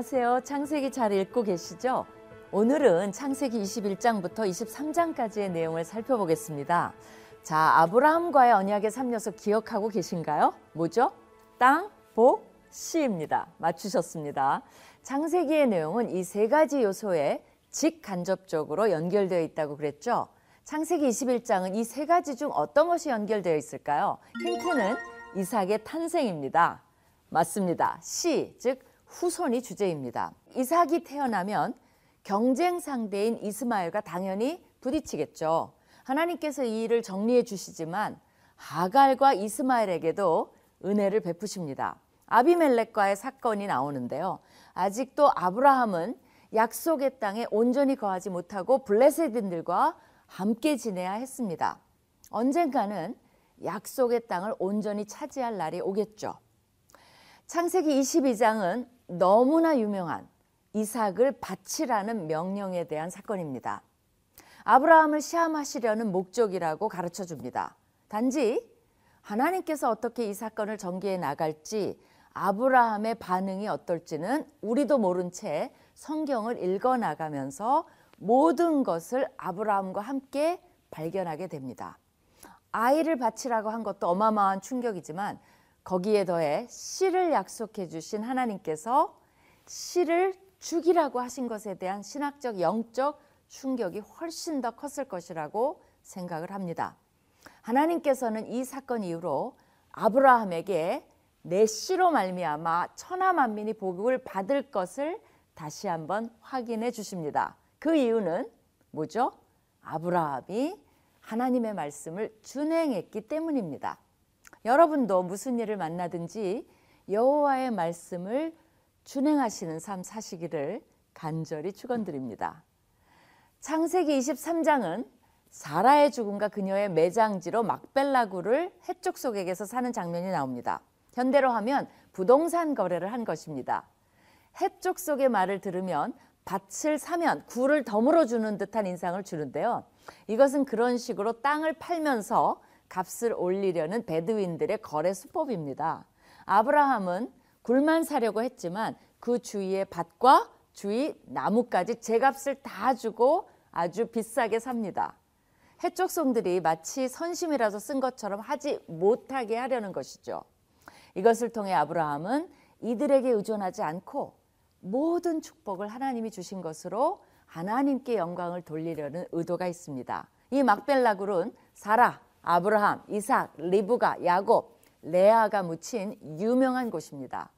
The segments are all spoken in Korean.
안녕하세요. 창세기 잘 읽고 계시죠? 오늘은 창세기 21장부터 23장까지의 내용을 살펴보겠습니다. 자, 아브라함과의 언약의 3요소 기억하고 계신가요? 뭐죠? 땅, 복, 시입니다. 맞추셨습니다. 창세기의 내용은 이 세 가지 요소에 직간접적으로 연결되어 있다고 그랬죠? 창세기 21장은 이 세 가지 중 어떤 것이 연결되어 있을까요? 힌트는 이삭의 탄생입니다. 맞습니다. 시, 즉 후손이 주제입니다. 이삭이 태어나면 경쟁 상대인 이스마엘과 당연히 부딪히겠죠. 하나님께서 이 일을 정리해 주시지만 하갈과 이스마엘에게도 은혜를 베푸십니다. 아비멜렉과의 사건이 나오는데요. 아직도 아브라함은 약속의 땅에 온전히 거하지 못하고 블레셋인들과 함께 지내야 했습니다. 언젠가는 약속의 땅을 온전히 차지할 날이 오겠죠. 창세기 22장은 너무나 유명한 이삭을 바치라는 명령에 대한 사건입니다. 아브라함을 시험하시려는 목적이라고 가르쳐 줍니다. 단지 하나님께서 어떻게 이 사건을 전개해 나갈지 아브라함의 반응이 어떨지는 우리도 모른 채 성경을 읽어 나가면서 모든 것을 아브라함과 함께 발견하게 됩니다. 아이를 바치라고 한 것도 어마어마한 충격이지만 거기에 더해 씨를 약속해 주신 하나님께서 씨를 죽이라고 하신 것에 대한 신학적 영적 충격이 훨씬 더 컸을 것이라고 생각을 합니다. 하나님께서는 이 사건 이후로 아브라함에게 내 씨로 말미암아 천하 만민이 복을 받을 것을 다시 한번 확인해 주십니다. 그 이유는 뭐죠? 아브라함이 하나님의 말씀을 준행했기 때문입니다. 여러분도 무슨 일을 만나든지 여호와의 말씀을 준행하시는 삶 사시기를 간절히 축원드립니다. 창세기 23장은 사라의 죽음과 그녀의 매장지로 막벨라구를 해쪽 속에게서 사는 장면이 나옵니다. 현대로 하면 부동산 거래를 한 것입니다. 해쪽 속의 말을 들으면 밭을 사면 굴을 덤으로 주는 듯한 인상을 주는데요. 이것은 그런 식으로 땅을 팔면서 값을 올리려는 베드윈들의 거래 수법입니다. 아브라함은 굴만 사려고 했지만 그 주위의 밭과 주위 나무까지 제 값을 다 주고 아주 비싸게 삽니다. 해적송들이 마치 선심이라서 쓴 것처럼 하지 못하게 하려는 것이죠. 이것을 통해 아브라함은 이들에게 의존하지 않고 모든 축복을 하나님이 주신 것으로 하나님께 영광을 돌리려는 의도가 있습니다. 이 막벨라굴은 사라, 아브라함, 이삭, 리브가, 야곱, 레아가 묻힌 유명한 곳입니다.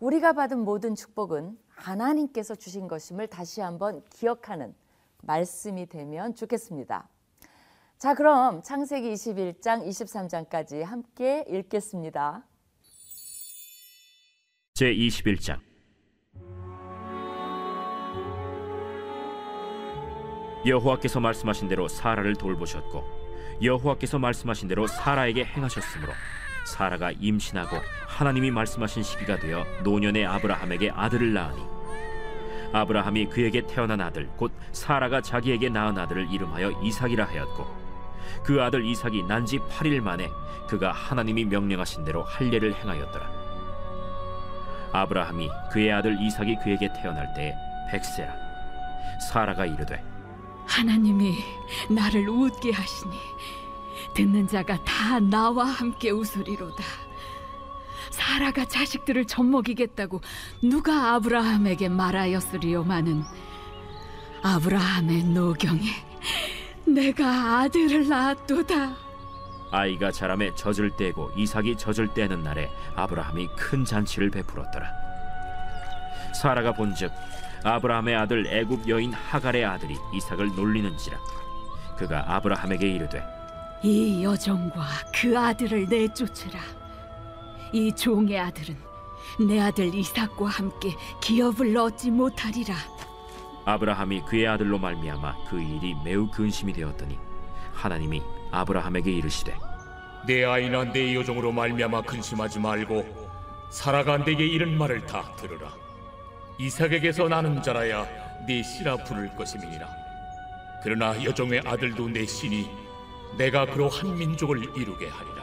우리가 받은 모든 축복은 하나님께서 주신 것임을 다시 한번 기억하는 말씀이 되면 좋겠습니다. 자, 그럼 창세기 21장, 23장까지 함께 읽겠습니다. 제 21장 여호와께서 말씀하신 대로 사라를 돌보셨고 여호와께서 말씀하신 대로 사라에게 행하셨으므로 사라가 임신하고 하나님이 말씀하신 시기가 되어 노년의 아브라함에게 아들을 낳으니 아브라함이 그에게 태어난 아들 곧 사라가 자기에게 낳은 아들을 이름하여 이삭이라 하였고 그 아들 이삭이 난 지 8일 만에 그가 하나님이 명령하신 대로 할례를 행하였더라. 아브라함이 그의 아들 이삭이 그에게 태어날 때에 백세라. 사라가 이르되 하나님이 나를 웃게 하시니 듣는 자가 다 나와 함께 웃으리로다. 사라가 자식들을 젖먹이겠다고 누가 아브라함에게 말하였으리요마는 아브라함의 노경에 내가 아들을 낳았도다. 아이가 자람에 젖을 떼고 이삭이 젖을 떼는 날에 아브라함이 큰 잔치를 베풀었더라. 사라가 본즉 아브라함의 아들 애굽 여인 하갈의 아들이 이삭을 놀리는지라 그가 아브라함에게 이르되 이 여종과 그 아들을 내쫓으라. 이 종의 아들은 내 아들 이삭과 함께 기업을 얻지 못하리라. 아브라함이 그의 아들로 말미암아 그 일이 매우 근심이 되었더니 하나님이 아브라함에게 이르시되 내 아이나 내 여종으로 말미암아 근심하지 말고 내게 이런 말을 다 들으라. 이삭에게서 나는 자라야 네 씨라 부를 것임이니라. 그러나 여종의 아들도 내 씨니 내가 그로 한 민족을 이루게 하리라.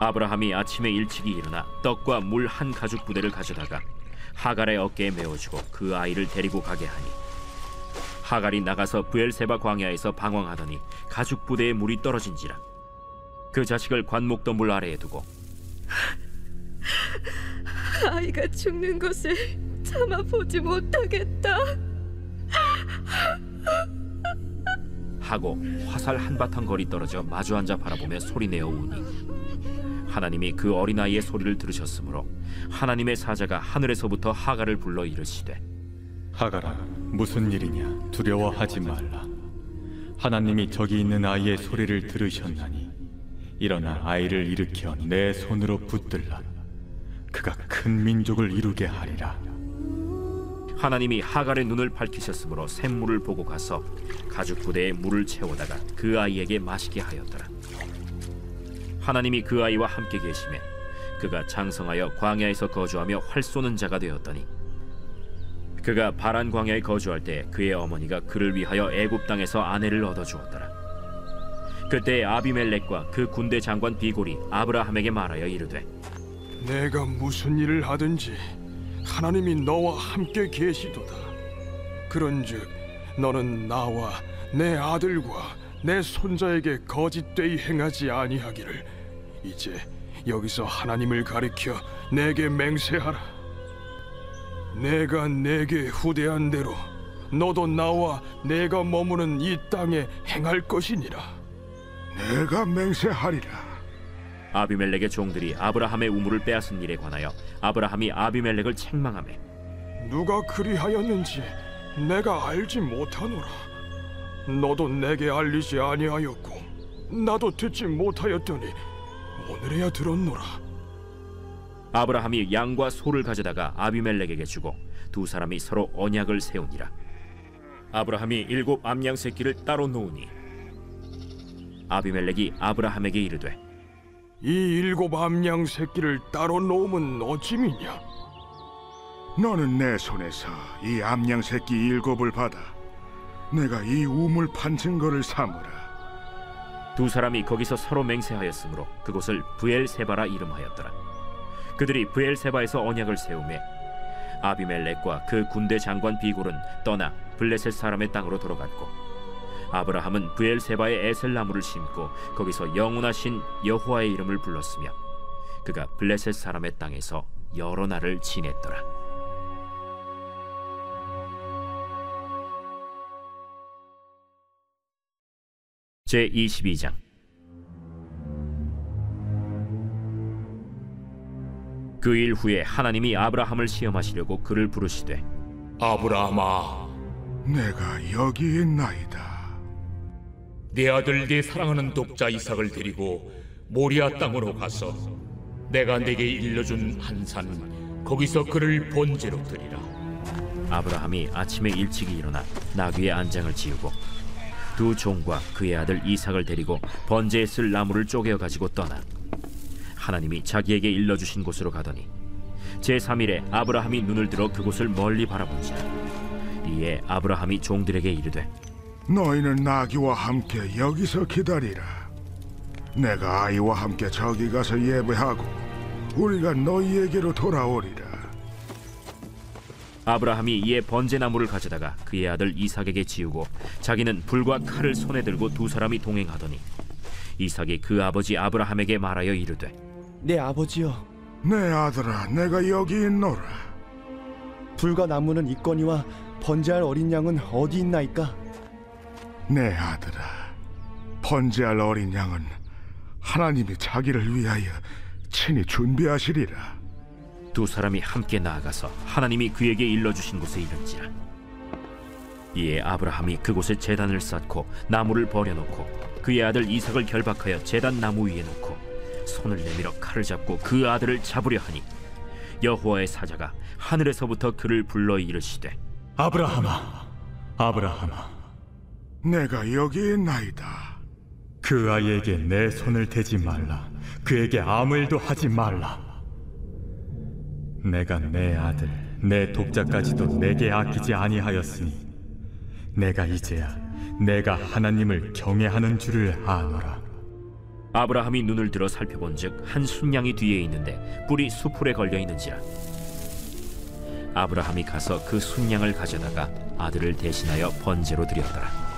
아브라함이 아침에 일찍이 일어나 떡과 물 한 가죽 부대를 가져다가 하갈의 어깨에 메어주고 그 아이를 데리고 가게 하니 하갈이 나가서 부엘세바 광야에서 방황하더니 가죽 부대에 물이 떨어진지라 그 자식을 관목덤불 아래에 두고 아이가 죽는 것을 참아 보지 못하겠다. 하고 화살 한바탕 거리 떨어져 마주 앉아 바라보며 소리내어 우니. 하나님이 그 어린아이의 소리를 들으셨으므로 하나님의 사자가 하늘에서부터 하갈을 불러 이르시되 하가라 무슨 일이냐? 두려워하지 말라. 하나님이 저기 있는 아이의 소리를 들으셨나니 일어나 아이를 일으켜 내 손으로 붙들라. 그가 큰 민족을 이루게 하리라 하나님이 하갈의 눈을 밝히셨으므로 샘물을 보고 가서 가죽 부대에 물을 채우다가 그 아이에게 마시게 하였더라. 하나님이 그 아이와 함께 계심에 그가 장성하여 광야에서 거주하며 활 쏘는 자가 되었더니 그가 바란 광야에 거주할 때 그의 어머니가 그를 위하여 애굽 땅에서 아내를 얻어 주었더라. 그때 아비멜렉과 그 군대 장관 비골이 아브라함에게 말하여 이르되 내가 무슨 일을 하든지 하나님이 너와 함께 계시도다. 그런즉 너는 나와 내 아들과 내 손자에게 거짓되이 행하지 아니하기를 이제 여기서 하나님을 가리켜 내게 맹세하라. 내가 내게 후대한 대로 너도 나와 내가 머무는 이 땅에 행할 것이니라. 내가 맹세하리라. 아비멜렉의 종들이 아브라함의 우물을 빼앗은 일에 관하여 아브라함이 아비멜렉을 책망하매 누가 그리하였는지 내가 알지 못하노라. 너도 내게 알리지 아니하였고 나도 듣지 못하였더니 오늘에야 들었노라. 아브라함이 양과 소를 가져다가 아비멜렉에게 주고 두 사람이 서로 언약을 세우니라. 아브라함이 일곱 암양 새끼를 따로 놓으니 아비멜렉이 아브라함에게 이르되 이 일곱 암양 새끼를 따로 놓으면 어찜이냐? 너는 내 손에서 이 암양 새끼 일곱을 받아 내가 이 우물 판 증거를 삼으라. 두 사람이 거기서 서로 맹세하였으므로 그곳을 부엘세바라 이름하였더라. 그들이 부엘세바에서 언약을 세우매 아비멜렉과 그 군대 장관 비골은 떠나 블레셋 사람의 땅으로 돌아갔고 아브라함은 부엘세바에 에셀나무를 심고 거기서 영원하신 여호와의 이름을 불렀으며 그가 블레셋 사람의 땅에서 여러 날을 지냈더라. 제 22장 그 일 후에 하나님이 아브라함을 시험하시려고 그를 부르시되 아브라함아 내가 여기 있나이다. 내 아들 내 사랑하는 독자 이삭을 데리고 모리아 땅으로 가서 내가 내게 일러준 한 산 거기서 그를 번제로 드리라. 아브라함이 아침에 일찍이 일어나 나귀의 안장을 지우고 두 종과 그의 아들 이삭을 데리고 번제에 쓸 나무를 쪼개어 가지고 떠나 하나님이 자기에게 일러 주신 곳으로 가더니 제 3일에 아브라함이 눈을 들어 그곳을 멀리 바라본지라. 이에 아브라함이 종들에게 이르되 너희는 나귀와 함께 여기서 기다리라. 내가 아이와 함께 저기 가서 예배하고 우리가 너희에게로 돌아오리라. 아브라함이 이에 번제나무를 가져다가 그의 아들 이삭에게 지우고 자기는 불과 칼을 손에 들고 두 사람이 동행하더니 이삭이 그 아버지 아브라함에게 말하여 이르되 내 아버지여 내 아들아, 내가 여기 있노라. 불과 나무는 있거니와 번제할 어린 양은 어디 있나이까 내 아들아, 번제할 어린 양은 하나님이 자기를 위하여 친히 준비하시리라. 두 사람이 함께 나아가서 하나님이 그에게 일러주신 곳에 이른지라 이에 아브라함이 그곳에 제단을 쌓고 나무를 버려놓고 그의 아들 이삭을 결박하여 제단 나무 위에 놓고 손을 내밀어 칼을 잡고 그 아들을 잡으려 하니 여호와의 사자가 하늘에서부터 그를 불러 이르시되 아브라함아 아브라함아 내가 여기 있나이다. 그 아이에게 내 손을 대지 말라 그에게 아무 일도 하지 말라 내가 내 아들 내 독자까지도 내게 아끼지 아니하였으니 내가 이제야 내가 하나님을 경외하는 줄을 아노라 아브라함이 눈을 들어 살펴본즉 한 순양이 뒤에 있는데 뿔이 수풀에 걸려 있는지라 아브라함이 가서 그 순양을 가져다가 아들을 대신하여 번제로 드렸더라.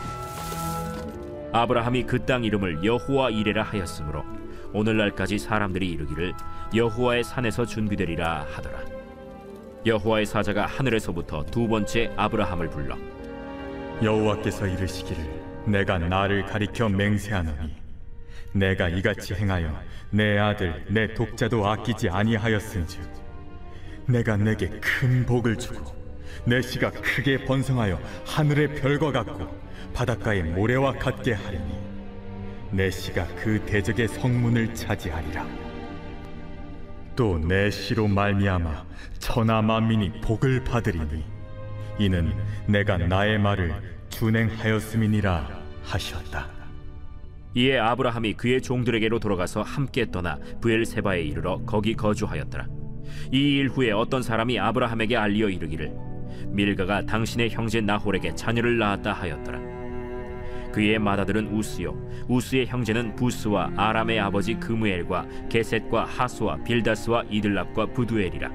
아브라함이 그 땅 이름을 여호와 이레라 하였으므로 오늘날까지 사람들이 이르기를 여호와의 산에서 준비되리라 하더라. 여호와의 사자가 하늘에서부터 두 번째 아브라함을 불러 여호와께서 이르시기를 내가 나를 가리켜 맹세하노니 내가 이같이 행하여 내 아들 내 독자도 아끼지 아니하였은즉 내가 내게 큰 복을 주고 내 씨가 크게 번성하여 하늘의 별과 같고 바닷가의 모래와 같게 하리니 내 씨가 그 대적의 성문을 차지하리라 또 내 씨로 말미암아 천하 만민이 복을 받으리니 이는 내가 나의 말을 준행하였음이니라 하셨다. 이에 아브라함이 그의 종들에게로 돌아가서 함께 떠나 부엘세바에 이르러 거기 거주하였더라. 이 일 후에 어떤 사람이 아브라함에게 알리어 이르기를 밀가가 당신의 형제 나홀에게 자녀를 낳았다 하였더라. 그의 맏아들은 우스요 우스의 형제는 부스와 아람의 아버지 그무엘과 게셋과 하수와 빌다스와 이들랍과 부두엘이라.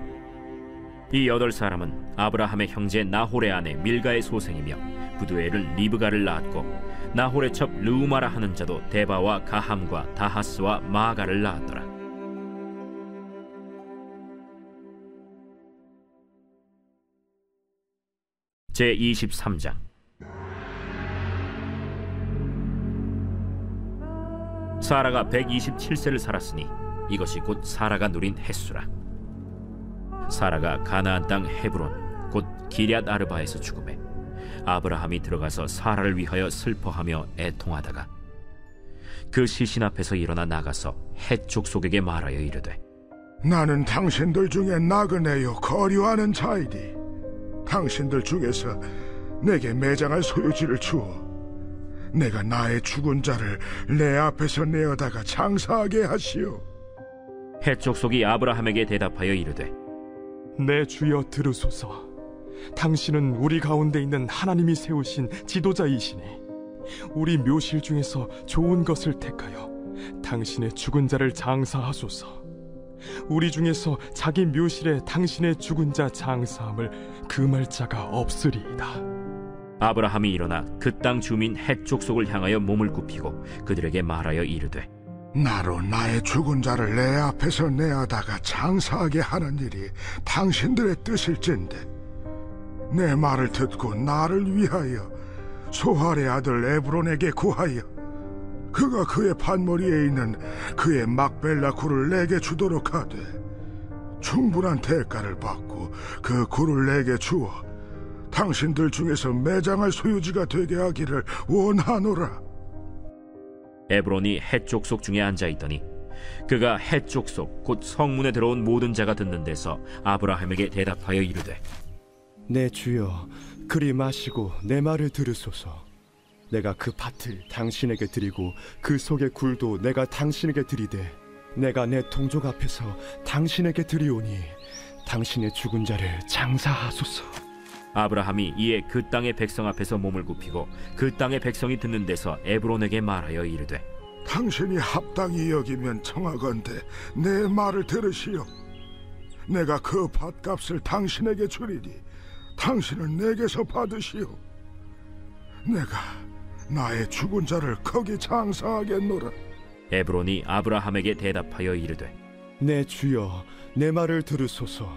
이 여덟 사람은 아브라함의 형제 나홀의 아내 밀가의 소생이며 부두엘은 리브가를 낳았고 나홀의 첩 르우마라 하는 자도 데바와 가함과 다하스와 마가를 낳았더라. 제 23장 사라가 127세를 살았으니 이것이 곧 사라가 누린 햇수라. 사라가 가나안 땅 헤브론 곧 기럇 아르바에서 죽음에 아브라함이 들어가서 사라를 위하여 슬퍼하며 애통하다가 그 시신 앞에서 일어나 나가서 헷 족속에게 말하여 이르되 나는 당신들 중에 나그네요 거류하는 자이니 당신들 중에서 내게 매장할 소유지를 주어 내가 나의 죽은 자를 내 앞에서 내어다가 장사하게 하시오 헷 족속이 아브라함에게 대답하여 이르되 내 주여 들으소서. 당신은 우리 가운데 있는 하나님이 세우신 지도자이시니 우리 묘실 중에서 좋은 것을 택하여 당신의 죽은 자를 장사하소서. 우리 중에서 자기 묘실에 당신의 죽은 자 장사함을 금할 자가 없으리이다. 아브라함이 일어나 그 땅 주민 헷 족속을 향하여 몸을 굽히고 그들에게 말하여 이르되 나로 나의 죽은 자를 내 앞에서 내어다가 장사하게 하는 일이 당신들의 뜻일진데 내 말을 듣고 나를 위하여 소할의 아들 에브론에게 구하여 그가 그의 판머리에 있는 그의 막벨라 굴을 내게 주도록 하되 충분한 대가를 받고 그 굴을 내게 주어 당신들 중에서 매장할 소유지가 되게 하기를 원하노라. 에브론이 헷 족속 중에 앉아 있더니 그가 헷 족속 곧 성문에 들어온 모든 자가 듣는 데서 아브라함에게 대답하여 이르되 내 주여 그리 마시고 내 말을 들으소서 내가 그 밭을 당신에게 드리고 그 속의 굴도 내가 당신에게 드리되 내가 내 동족 앞에서 당신에게 드리오니 당신의 죽은 자를 장사하소서 아브라함이 이에 그 땅의 백성 앞에서 몸을 굽히고 그 땅의 백성이 듣는 데서 에브론에게 말하여 이르되 당신이 합당히 여기면 청하건대 내 말을 들으시오. 내가 그 밭값을 당신에게 주리니 당신은 내게서 받으시오. 내가 나의 죽은 자를 거기 장사하겠노라. 에브론이 아브라함에게 대답하여 이르되 내 주여 내 말을 들으소서.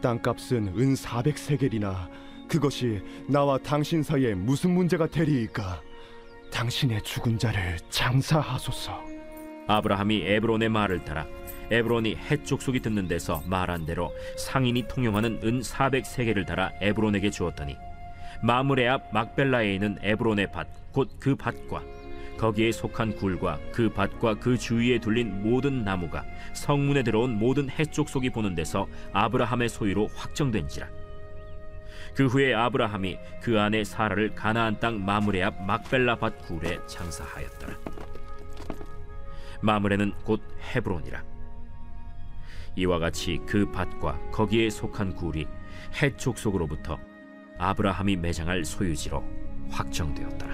땅값은 은 400세겔이나 그것이 나와 당신 사이에 무슨 문제가 되리이까? 당신의 죽은 자를 장사하소서. 아브라함이 에브론의 말을 따라 에브론이 헷 족속이 듣는 데서 말한 대로 상인이 통용하는 은 400세겔을 달아 에브론에게 주었더니 마므레 앞 막벨라에 있는 에브론의 밭 곧 그 밭과 거기에 속한 굴과 그 밭과 그 주위에 둘린 모든 나무가 성문에 들어온 모든 헷 족속이 보는 데서 아브라함의 소유로 확정된지라. 그 후에 아브라함이 그 안에 사라를 가나안 땅 마므레 앞 막벨라 밭 굴에 장사하였더라. 마므레는 곧 헤브론이라. 이와 같이 그 밭과 거기에 속한 굴이 헷 족속으로부터 아브라함이 매장할 소유지로 확정되었더라.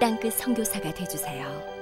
땅끝 선교사가 되주세요.